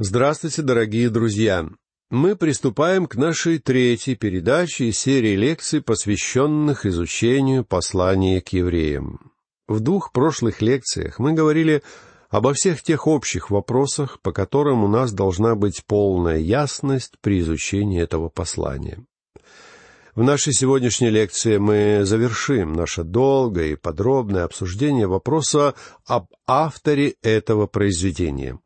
Здравствуйте, дорогие друзья! Мы приступаем к нашей третьей передаче из серии лекций, посвященных изучению послания к евреям. В двух прошлых лекциях мы говорили обо всех тех общих вопросах, по которым у нас должна быть полная ясность при изучении этого послания. В нашей сегодняшней лекции мы завершим наше долгое и подробное обсуждение вопроса об авторе этого произведения.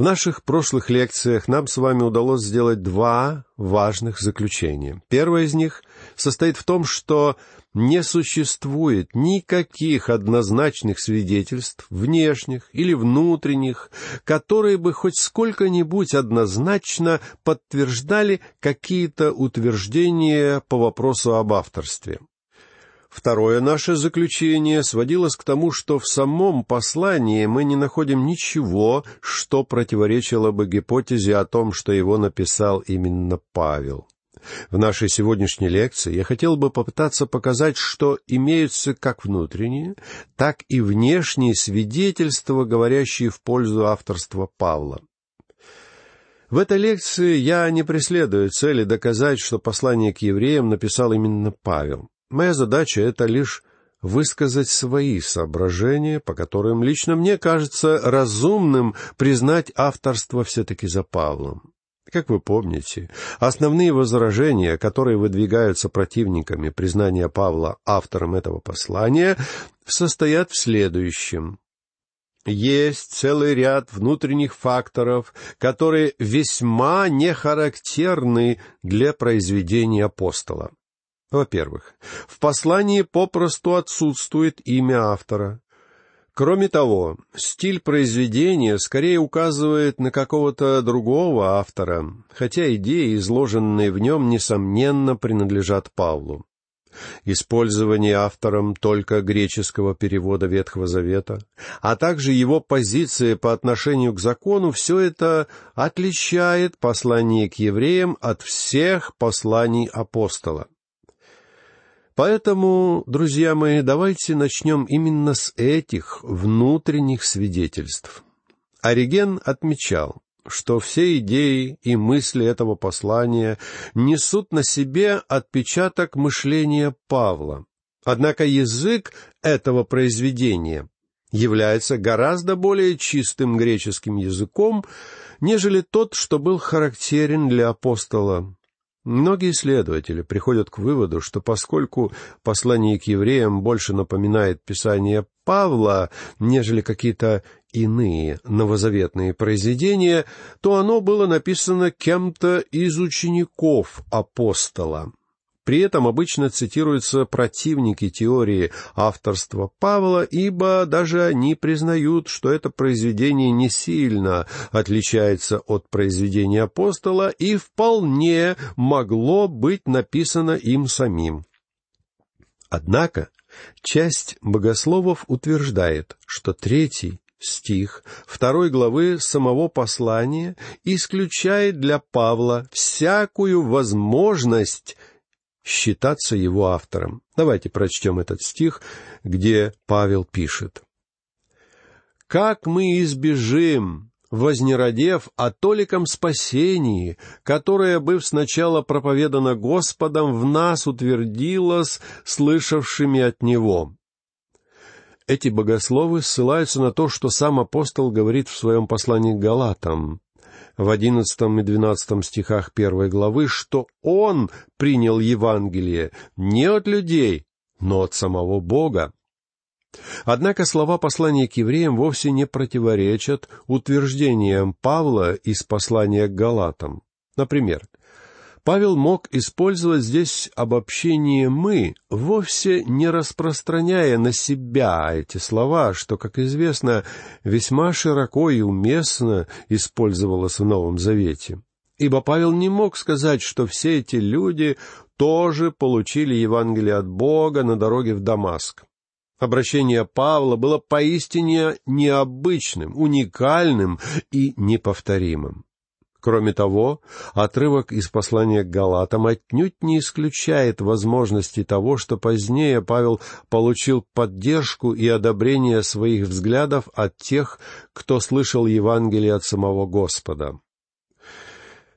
В наших прошлых лекциях нам с вами удалось сделать два важных заключения. Первое из них состоит в том, что не существует никаких однозначных свидетельств, внешних или внутренних, которые бы хоть сколько-нибудь однозначно подтверждали какие-то утверждения по вопросу об авторстве. Второе наше заключение сводилось к тому, что в самом послании мы не находим ничего, что противоречило бы гипотезе о том, что его написал именно Павел. В нашей сегодняшней лекции я хотел бы попытаться показать, что имеются как внутренние, так и внешние свидетельства, говорящие в пользу авторства Павла. В этой лекции я не преследую цели доказать, что послание к евреям написал именно Павел. Моя задача — это лишь высказать свои соображения, по которым лично мне кажется разумным признать авторство все-таки за Павлом. Как вы помните, основные возражения, которые выдвигаются противниками признания Павла автором этого послания, состоят в следующем. Есть целый ряд внутренних факторов, которые весьма не характерны для произведения апостола. Во-первых, в послании попросту отсутствует имя автора. Кроме того, стиль произведения скорее указывает на какого-то другого автора, хотя идеи, изложенные в нем, несомненно, принадлежат Павлу. Использование автором только греческого перевода Ветхого Завета, а также его позиция по отношению к закону, все это отличает послание к евреям от всех посланий апостола. Поэтому, друзья мои, давайте начнем именно с этих внутренних свидетельств. Ориген отмечал, что все идеи и мысли этого послания несут на себе отпечаток мышления Павла. Однако язык этого произведения является гораздо более чистым греческим языком, нежели тот, что был характерен для апостола Многие исследователи приходят к выводу, что поскольку послание к евреям больше напоминает Писание Павла, нежели какие-то иные новозаветные произведения, то оно было написано кем-то из учеников апостола. При этом обычно цитируются противники теории авторства Павла, ибо даже они признают, что это произведение не сильно отличается от произведения апостола и вполне могло быть написано им самим. Однако часть богословов утверждает, что третий стих второй главы самого послания исключает для Павла всякую возможность считаться его автором. Давайте прочтем этот стих, где Павел пишет. «Как мы избежим, вознеродев о толиком спасении, которое, быв сначала проповедано Господом, в нас утвердилось слышавшими от Него». Эти богословы ссылаются на то, что сам апостол говорит в своем послании к Галатам в одиннадцатом и двенадцатом стихах первой главы, что он принял Евангелие не от людей, но от самого Бога. Однако слова послания к евреям вовсе не противоречат утверждениям Павла из послания к Галатам. Например, Павел мог использовать здесь обобщение «мы», вовсе не распространяя на себя эти слова, что, как известно, весьма широко и уместно использовалось в Новом Завете. Ибо Павел не мог сказать, что все эти люди тоже получили Евангелие от Бога на дороге в Дамаск. Обращение Павла было поистине необычным, уникальным и неповторимым. Кроме того, отрывок из послания к Галатам отнюдь не исключает возможности того, что позднее Павел получил поддержку и одобрение своих взглядов от тех, кто слышал Евангелие от самого Господа.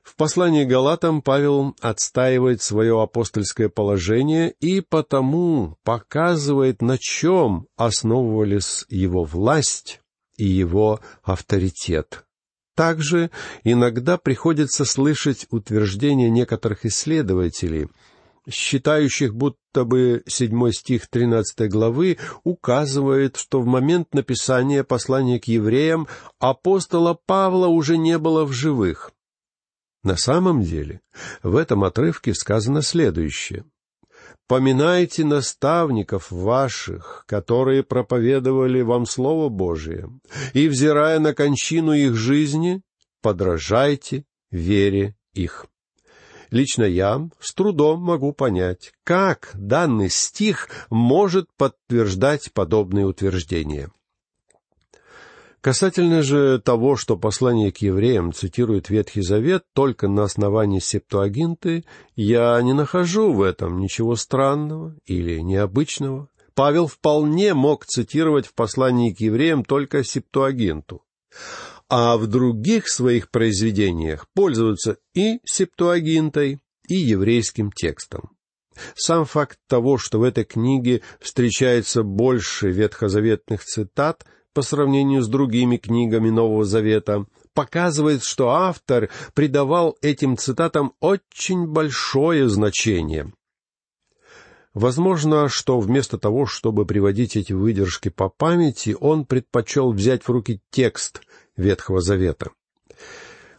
В послании Галатам Павел отстаивает свое апостольское положение и потому показывает, на чем основывались его власть и его авторитет. Также иногда приходится слышать утверждения некоторых исследователей, считающих, будто бы седьмой стих тринадцатой главы указывает, что в момент написания послания к евреям апостола Павла уже не было в живых. На самом деле, в этом отрывке сказано следующее. Поминайте наставников ваших, которые проповедовали вам Слово Божие, и, взирая на кончину их жизни, подражайте вере их. Лично я с трудом могу понять, как данный стих может подтверждать подобные утверждения. Касательно же того, что послание к евреям цитирует Ветхий Завет только на основании септуагинты, я не нахожу в этом ничего странного или необычного. Павел вполне мог цитировать в послании к евреям только септуагинту, а в других своих произведениях пользоваться и септуагинтой, и еврейским текстом. Сам факт того, что в этой книге встречается больше ветхозаветных цитат, по сравнению с другими книгами Нового Завета, показывает, что автор придавал этим цитатам очень большое значение. Возможно, что вместо того, чтобы приводить эти выдержки по памяти, он предпочел взять в руки текст Ветхого Завета.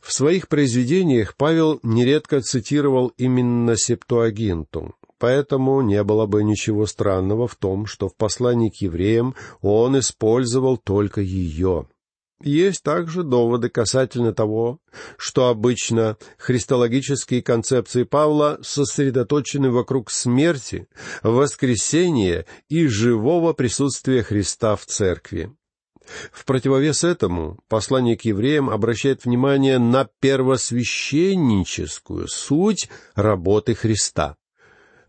В своих произведениях Павел нередко цитировал именно Септуагинту, Поэтому не было бы ничего странного в том, что в послании к евреям он использовал только ее. Есть также доводы касательно того, что обычно христологические концепции Павла сосредоточены вокруг смерти, воскресения и живого присутствия Христа в церкви. В противовес этому послание к евреям обращает внимание на первосвященническую суть работы Христа.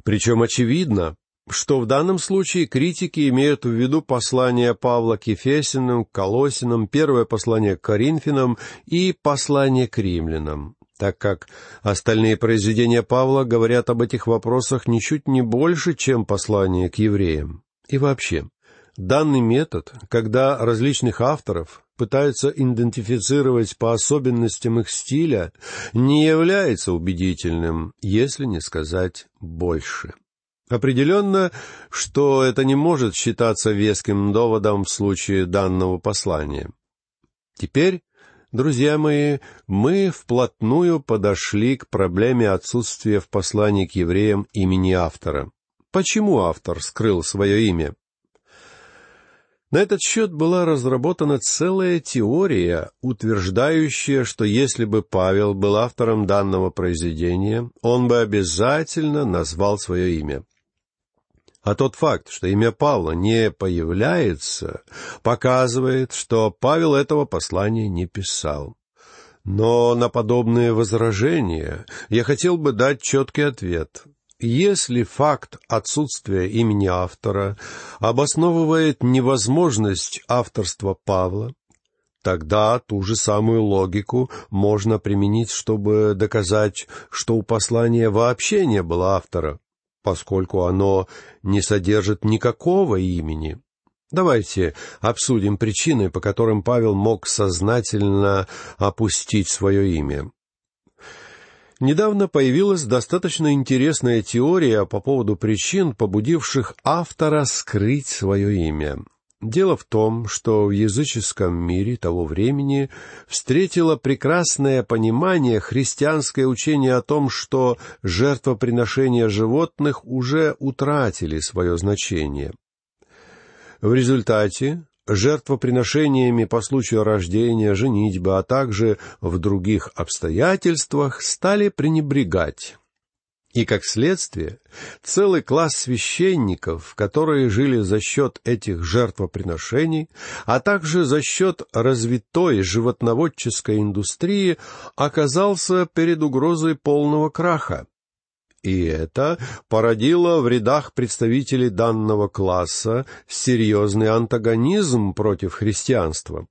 Причем очевидно, что в данном случае критики имеют в виду послание Павла к Ефесиным, к Колосинам, первое послание к Коринфянам и послание к римлянам, так как остальные произведения Павла говорят об этих вопросах ничуть не больше, чем послание к евреям. И вообще, данный метод, когда различных авторов пытаются идентифицировать по особенностям их стиля, не является убедительным, если не сказать больше. Определенно, что это не может считаться веским доводом в случае данного послания. Теперь, друзья мои, мы вплотную подошли к проблеме отсутствия в послании к евреям имени автора. Почему автор скрыл свое имя? На этот счет была разработана целая теория, утверждающая, что если бы Павел был автором данного произведения, он бы обязательно назвал свое имя. А тот факт, что имя Павла не появляется, показывает, что Павел этого послания не писал. Но на подобные возражения я хотел бы дать четкий ответ. Если факт отсутствия имени автора обосновывает невозможность авторства Павла, тогда ту же самую логику можно применить, чтобы доказать, что у послания вообще не было автора, поскольку оно не содержит никакого имени. Давайте обсудим причины, по которым Павел мог сознательно опустить свое имя. Недавно появилась достаточно интересная теория по поводу причин, побудивших автора скрыть свое имя. Дело в том, что в языческом мире того времени встретило прекрасное понимание христианское учение о том, что жертвоприношения животных уже утратили свое значение. В результате жертвоприношениями по случаю рождения, женитьбы, а также в других обстоятельствах стали пренебрегать. И, как следствие, целый класс священников, которые жили за счет этих жертвоприношений, а также за счет развитой животноводческой индустрии, оказался перед угрозой полного краха. И это породило в рядах представителей данного класса серьезный антагонизм против христианства.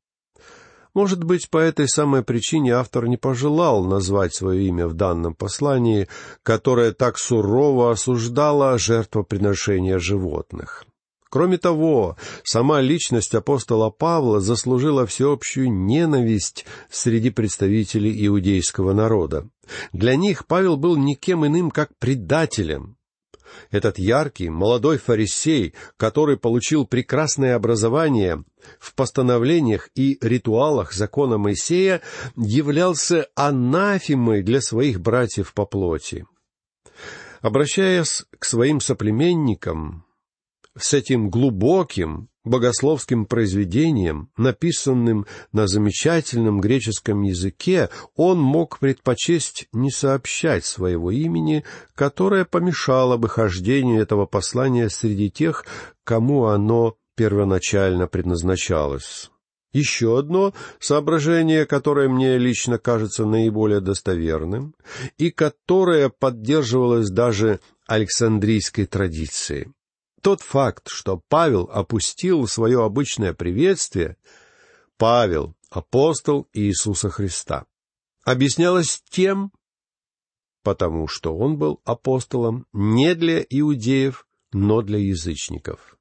Может быть, по этой самой причине автор не пожелал назвать свое имя в данном послании, которое так сурово осуждало жертвоприношения животных. Кроме того, сама личность апостола Павла заслужила всеобщую ненависть среди представителей иудейского народа. Для них Павел был никем иным, как предателем, этот яркий, молодой фарисей, который получил прекрасное образование в постановлениях и ритуалах закона Моисея, являлся анафемой для своих братьев по плоти. Обращаясь к своим соплеменникам, с этим глубоким богословским произведением, написанным на замечательном греческом языке, он мог предпочесть не сообщать своего имени, которое помешало бы хождению этого послания среди тех, кому оно первоначально предназначалось. Еще одно соображение, которое мне лично кажется наиболее достоверным, и которое поддерживалось даже Александрийской традицией тот факт, что Павел опустил свое обычное приветствие, Павел, апостол Иисуса Христа, объяснялось тем, потому что он был апостолом не для иудеев, но для язычников.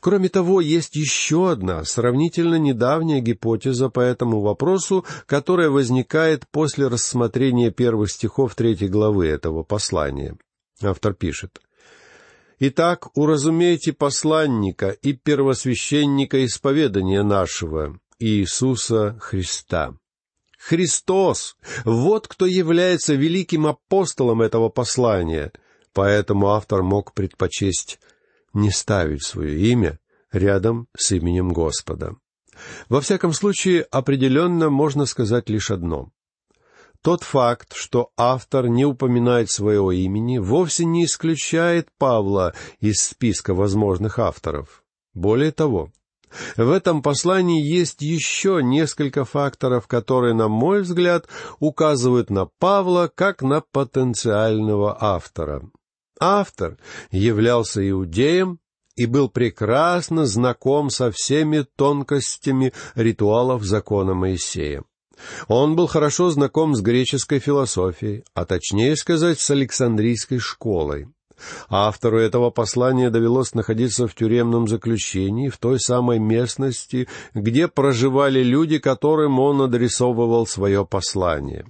Кроме того, есть еще одна сравнительно недавняя гипотеза по этому вопросу, которая возникает после рассмотрения первых стихов третьей главы этого послания. Автор пишет, Итак, уразумейте посланника и первосвященника исповедания нашего, Иисуса Христа. Христос — вот кто является великим апостолом этого послания, поэтому автор мог предпочесть не ставить свое имя рядом с именем Господа. Во всяком случае, определенно можно сказать лишь одно. Тот факт, что автор не упоминает своего имени, вовсе не исключает Павла из списка возможных авторов. Более того, в этом послании есть еще несколько факторов, которые, на мой взгляд, указывают на Павла как на потенциального автора. Автор являлся иудеем и был прекрасно знаком со всеми тонкостями ритуалов закона Моисея. Он был хорошо знаком с греческой философией, а точнее сказать, с Александрийской школой. Автору этого послания довелось находиться в тюремном заключении в той самой местности, где проживали люди, которым он адресовывал свое послание.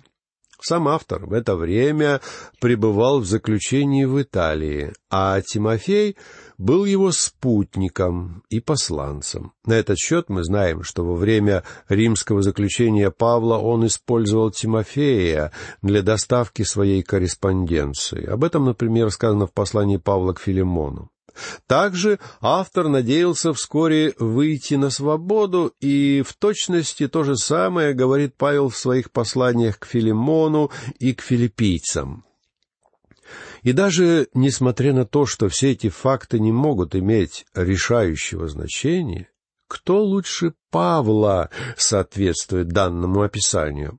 Сам автор в это время пребывал в заключении в Италии, а Тимофей был его спутником и посланцем. На этот счет мы знаем, что во время римского заключения Павла он использовал Тимофея для доставки своей корреспонденции. Об этом, например, сказано в послании Павла к Филимону. Также автор надеялся вскоре выйти на свободу, и в точности то же самое говорит Павел в своих посланиях к Филимону и к филиппийцам. И даже несмотря на то, что все эти факты не могут иметь решающего значения, кто лучше Павла соответствует данному описанию?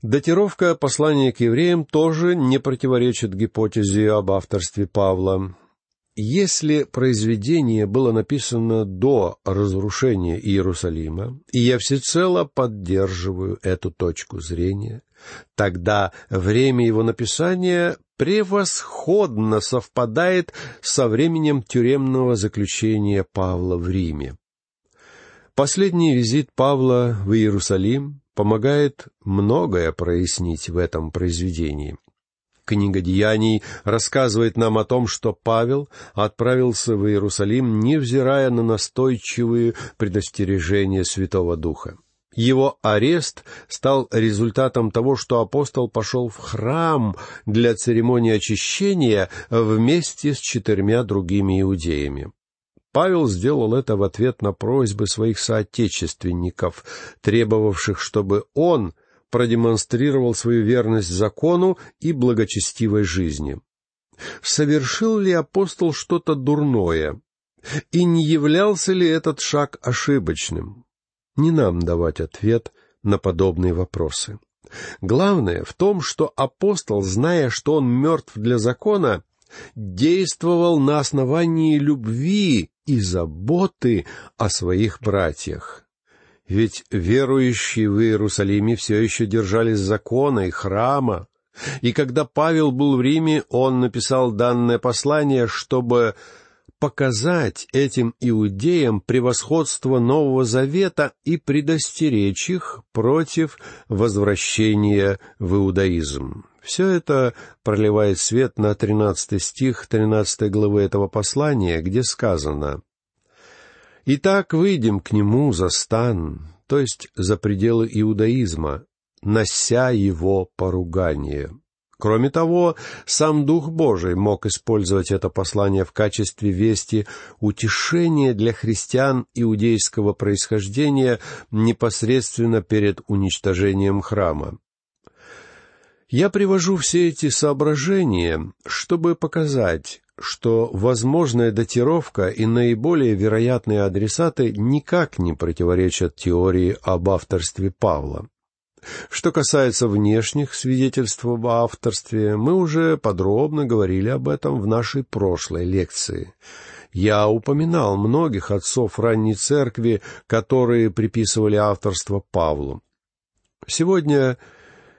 Датировка послания к евреям тоже не противоречит гипотезе об авторстве Павла. Если произведение было написано до разрушения Иерусалима, и я всецело поддерживаю эту точку зрения, тогда время его написания превосходно совпадает со временем тюремного заключения Павла в Риме. Последний визит Павла в Иерусалим помогает многое прояснить в этом произведении. Книга Деяний рассказывает нам о том, что Павел отправился в Иерусалим, невзирая на настойчивые предостережения Святого Духа. Его арест стал результатом того, что апостол пошел в храм для церемонии очищения вместе с четырьмя другими иудеями. Павел сделал это в ответ на просьбы своих соотечественников, требовавших, чтобы он продемонстрировал свою верность закону и благочестивой жизни. Совершил ли апостол что-то дурное? И не являлся ли этот шаг ошибочным? Не нам давать ответ на подобные вопросы. Главное в том, что апостол, зная, что он мертв для закона, действовал на основании любви и заботы о своих братьях. Ведь верующие в Иерусалиме все еще держались закона и храма, и когда Павел был в Риме, он написал данное послание, чтобы показать этим иудеям превосходство Нового Завета и предостеречь их против возвращения в иудаизм. Все это проливает свет на тринадцатый стих тринадцатой главы этого послания, где сказано «Итак, выйдем к нему за стан, то есть за пределы иудаизма, нося его поругание». Кроме того, сам Дух Божий мог использовать это послание в качестве вести утешения для христиан иудейского происхождения непосредственно перед уничтожением храма. Я привожу все эти соображения, чтобы показать, что возможная датировка и наиболее вероятные адресаты никак не противоречат теории об авторстве Павла. Что касается внешних свидетельств об авторстве, мы уже подробно говорили об этом в нашей прошлой лекции. Я упоминал многих отцов ранней церкви, которые приписывали авторство Павлу. Сегодня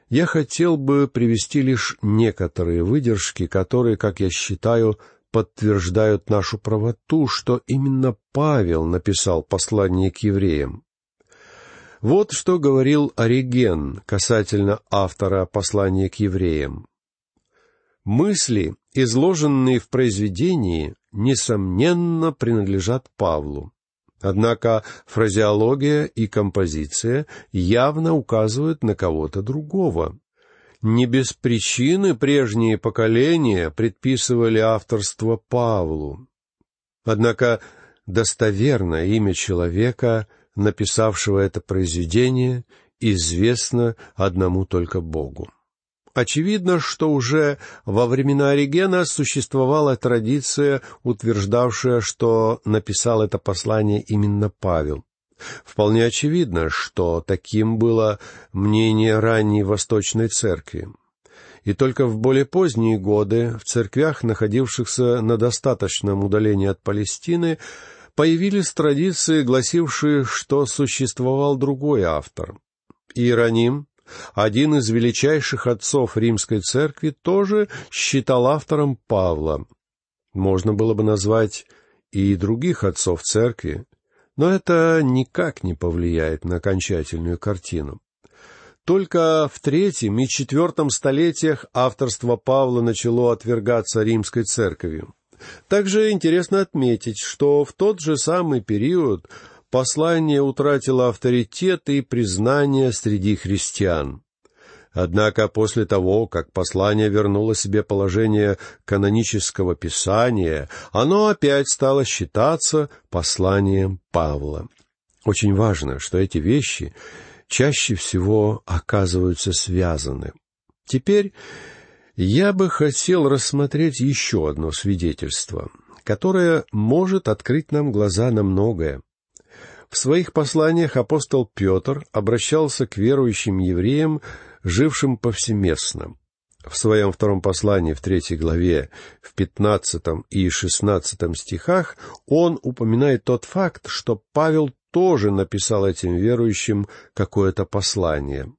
я хотел бы привести лишь некоторые выдержки, которые, как я считаю, подтверждают нашу правоту, что именно Павел написал послание к евреям. Вот что говорил Ориген касательно автора послания к евреям. Мысли, изложенные в произведении, несомненно принадлежат Павлу. Однако фразеология и композиция явно указывают на кого-то другого. Не без причины прежние поколения предписывали авторство Павлу. Однако достоверное имя человека — написавшего это произведение, известно одному только Богу. Очевидно, что уже во времена Оригена существовала традиция, утверждавшая, что написал это послание именно Павел. Вполне очевидно, что таким было мнение ранней Восточной Церкви. И только в более поздние годы в церквях, находившихся на достаточном удалении от Палестины, появились традиции, гласившие, что существовал другой автор. Иероним, один из величайших отцов римской церкви, тоже считал автором Павла. Можно было бы назвать и других отцов церкви, но это никак не повлияет на окончательную картину. Только в третьем и четвертом столетиях авторство Павла начало отвергаться римской церковью. Также интересно отметить, что в тот же самый период послание утратило авторитет и признание среди христиан. Однако после того, как послание вернуло себе положение канонического писания, оно опять стало считаться посланием Павла. Очень важно, что эти вещи чаще всего оказываются связаны. Теперь я бы хотел рассмотреть еще одно свидетельство, которое может открыть нам глаза на многое. В своих посланиях апостол Петр обращался к верующим евреям, жившим повсеместно. В своем втором послании в третьей главе, в пятнадцатом и шестнадцатом стихах он упоминает тот факт, что Павел тоже написал этим верующим какое-то послание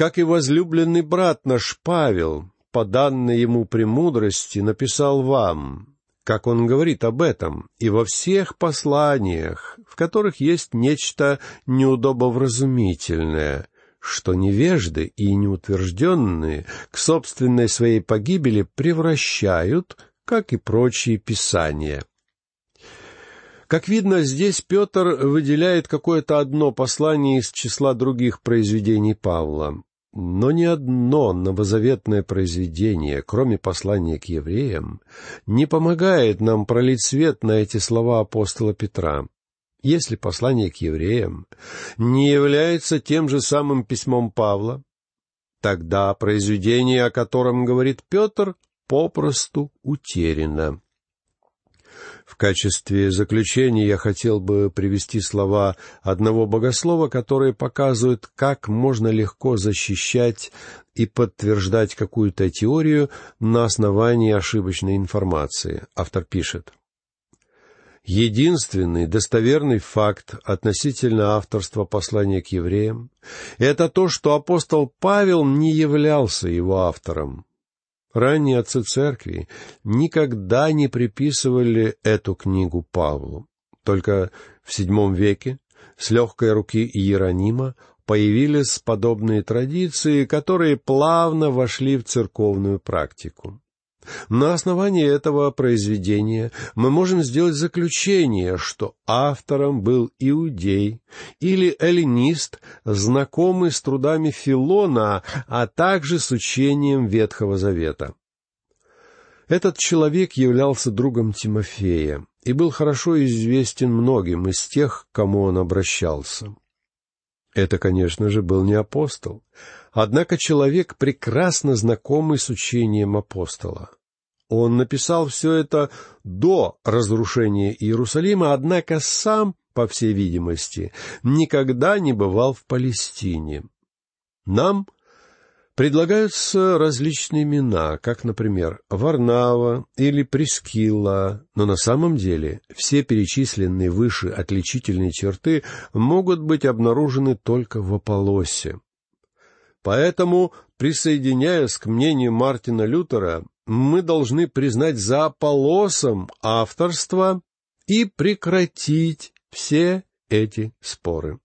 как и возлюбленный брат наш Павел, по данной ему премудрости, написал вам, как он говорит об этом, и во всех посланиях, в которых есть нечто неудобовразумительное, что невежды и неутвержденные к собственной своей погибели превращают, как и прочие писания. Как видно, здесь Петр выделяет какое-то одно послание из числа других произведений Павла. Но ни одно новозаветное произведение, кроме послания к евреям, не помогает нам пролить свет на эти слова апостола Петра. Если послание к евреям не является тем же самым письмом Павла, тогда произведение, о котором говорит Петр, попросту утеряно. В качестве заключения я хотел бы привести слова одного богослова, которые показывают, как можно легко защищать и подтверждать какую-то теорию на основании ошибочной информации. Автор пишет. Единственный достоверный факт относительно авторства послания к евреям – это то, что апостол Павел не являлся его автором. Ранние отцы церкви никогда не приписывали эту книгу Павлу. Только в VII веке с легкой руки Иеронима появились подобные традиции, которые плавно вошли в церковную практику. На основании этого произведения мы можем сделать заключение, что автором был иудей или эллинист, знакомый с трудами Филона, а также с учением Ветхого Завета. Этот человек являлся другом Тимофея и был хорошо известен многим из тех, к кому он обращался. Это, конечно же, был не апостол, однако человек, прекрасно знакомый с учением апостола. Он написал все это до разрушения Иерусалима, однако сам, по всей видимости, никогда не бывал в Палестине. Нам предлагаются различные имена, как, например, Варнава или Прескилла, но на самом деле все перечисленные выше отличительные черты могут быть обнаружены только в Аполлосе. Поэтому, присоединяясь к мнению Мартина Лютера, мы должны признать за Аполлосом авторство и прекратить все эти споры.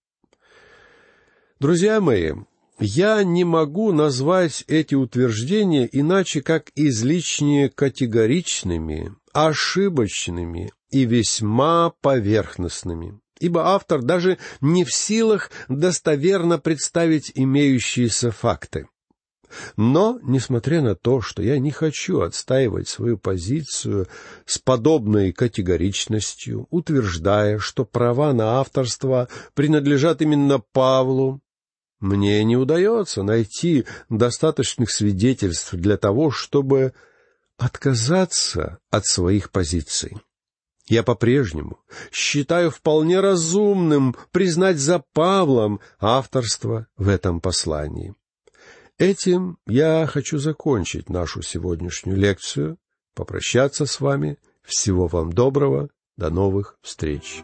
Друзья мои, я не могу назвать эти утверждения иначе как излишне категоричными, ошибочными и весьма поверхностными, ибо автор даже не в силах достоверно представить имеющиеся факты. Но, несмотря на то, что я не хочу отстаивать свою позицию с подобной категоричностью, утверждая, что права на авторство принадлежат именно Павлу, мне не удается найти достаточных свидетельств для того, чтобы отказаться от своих позиций. Я по-прежнему считаю вполне разумным признать за Павлом авторство в этом послании. Этим я хочу закончить нашу сегодняшнюю лекцию, попрощаться с вами. Всего вам доброго. До новых встреч.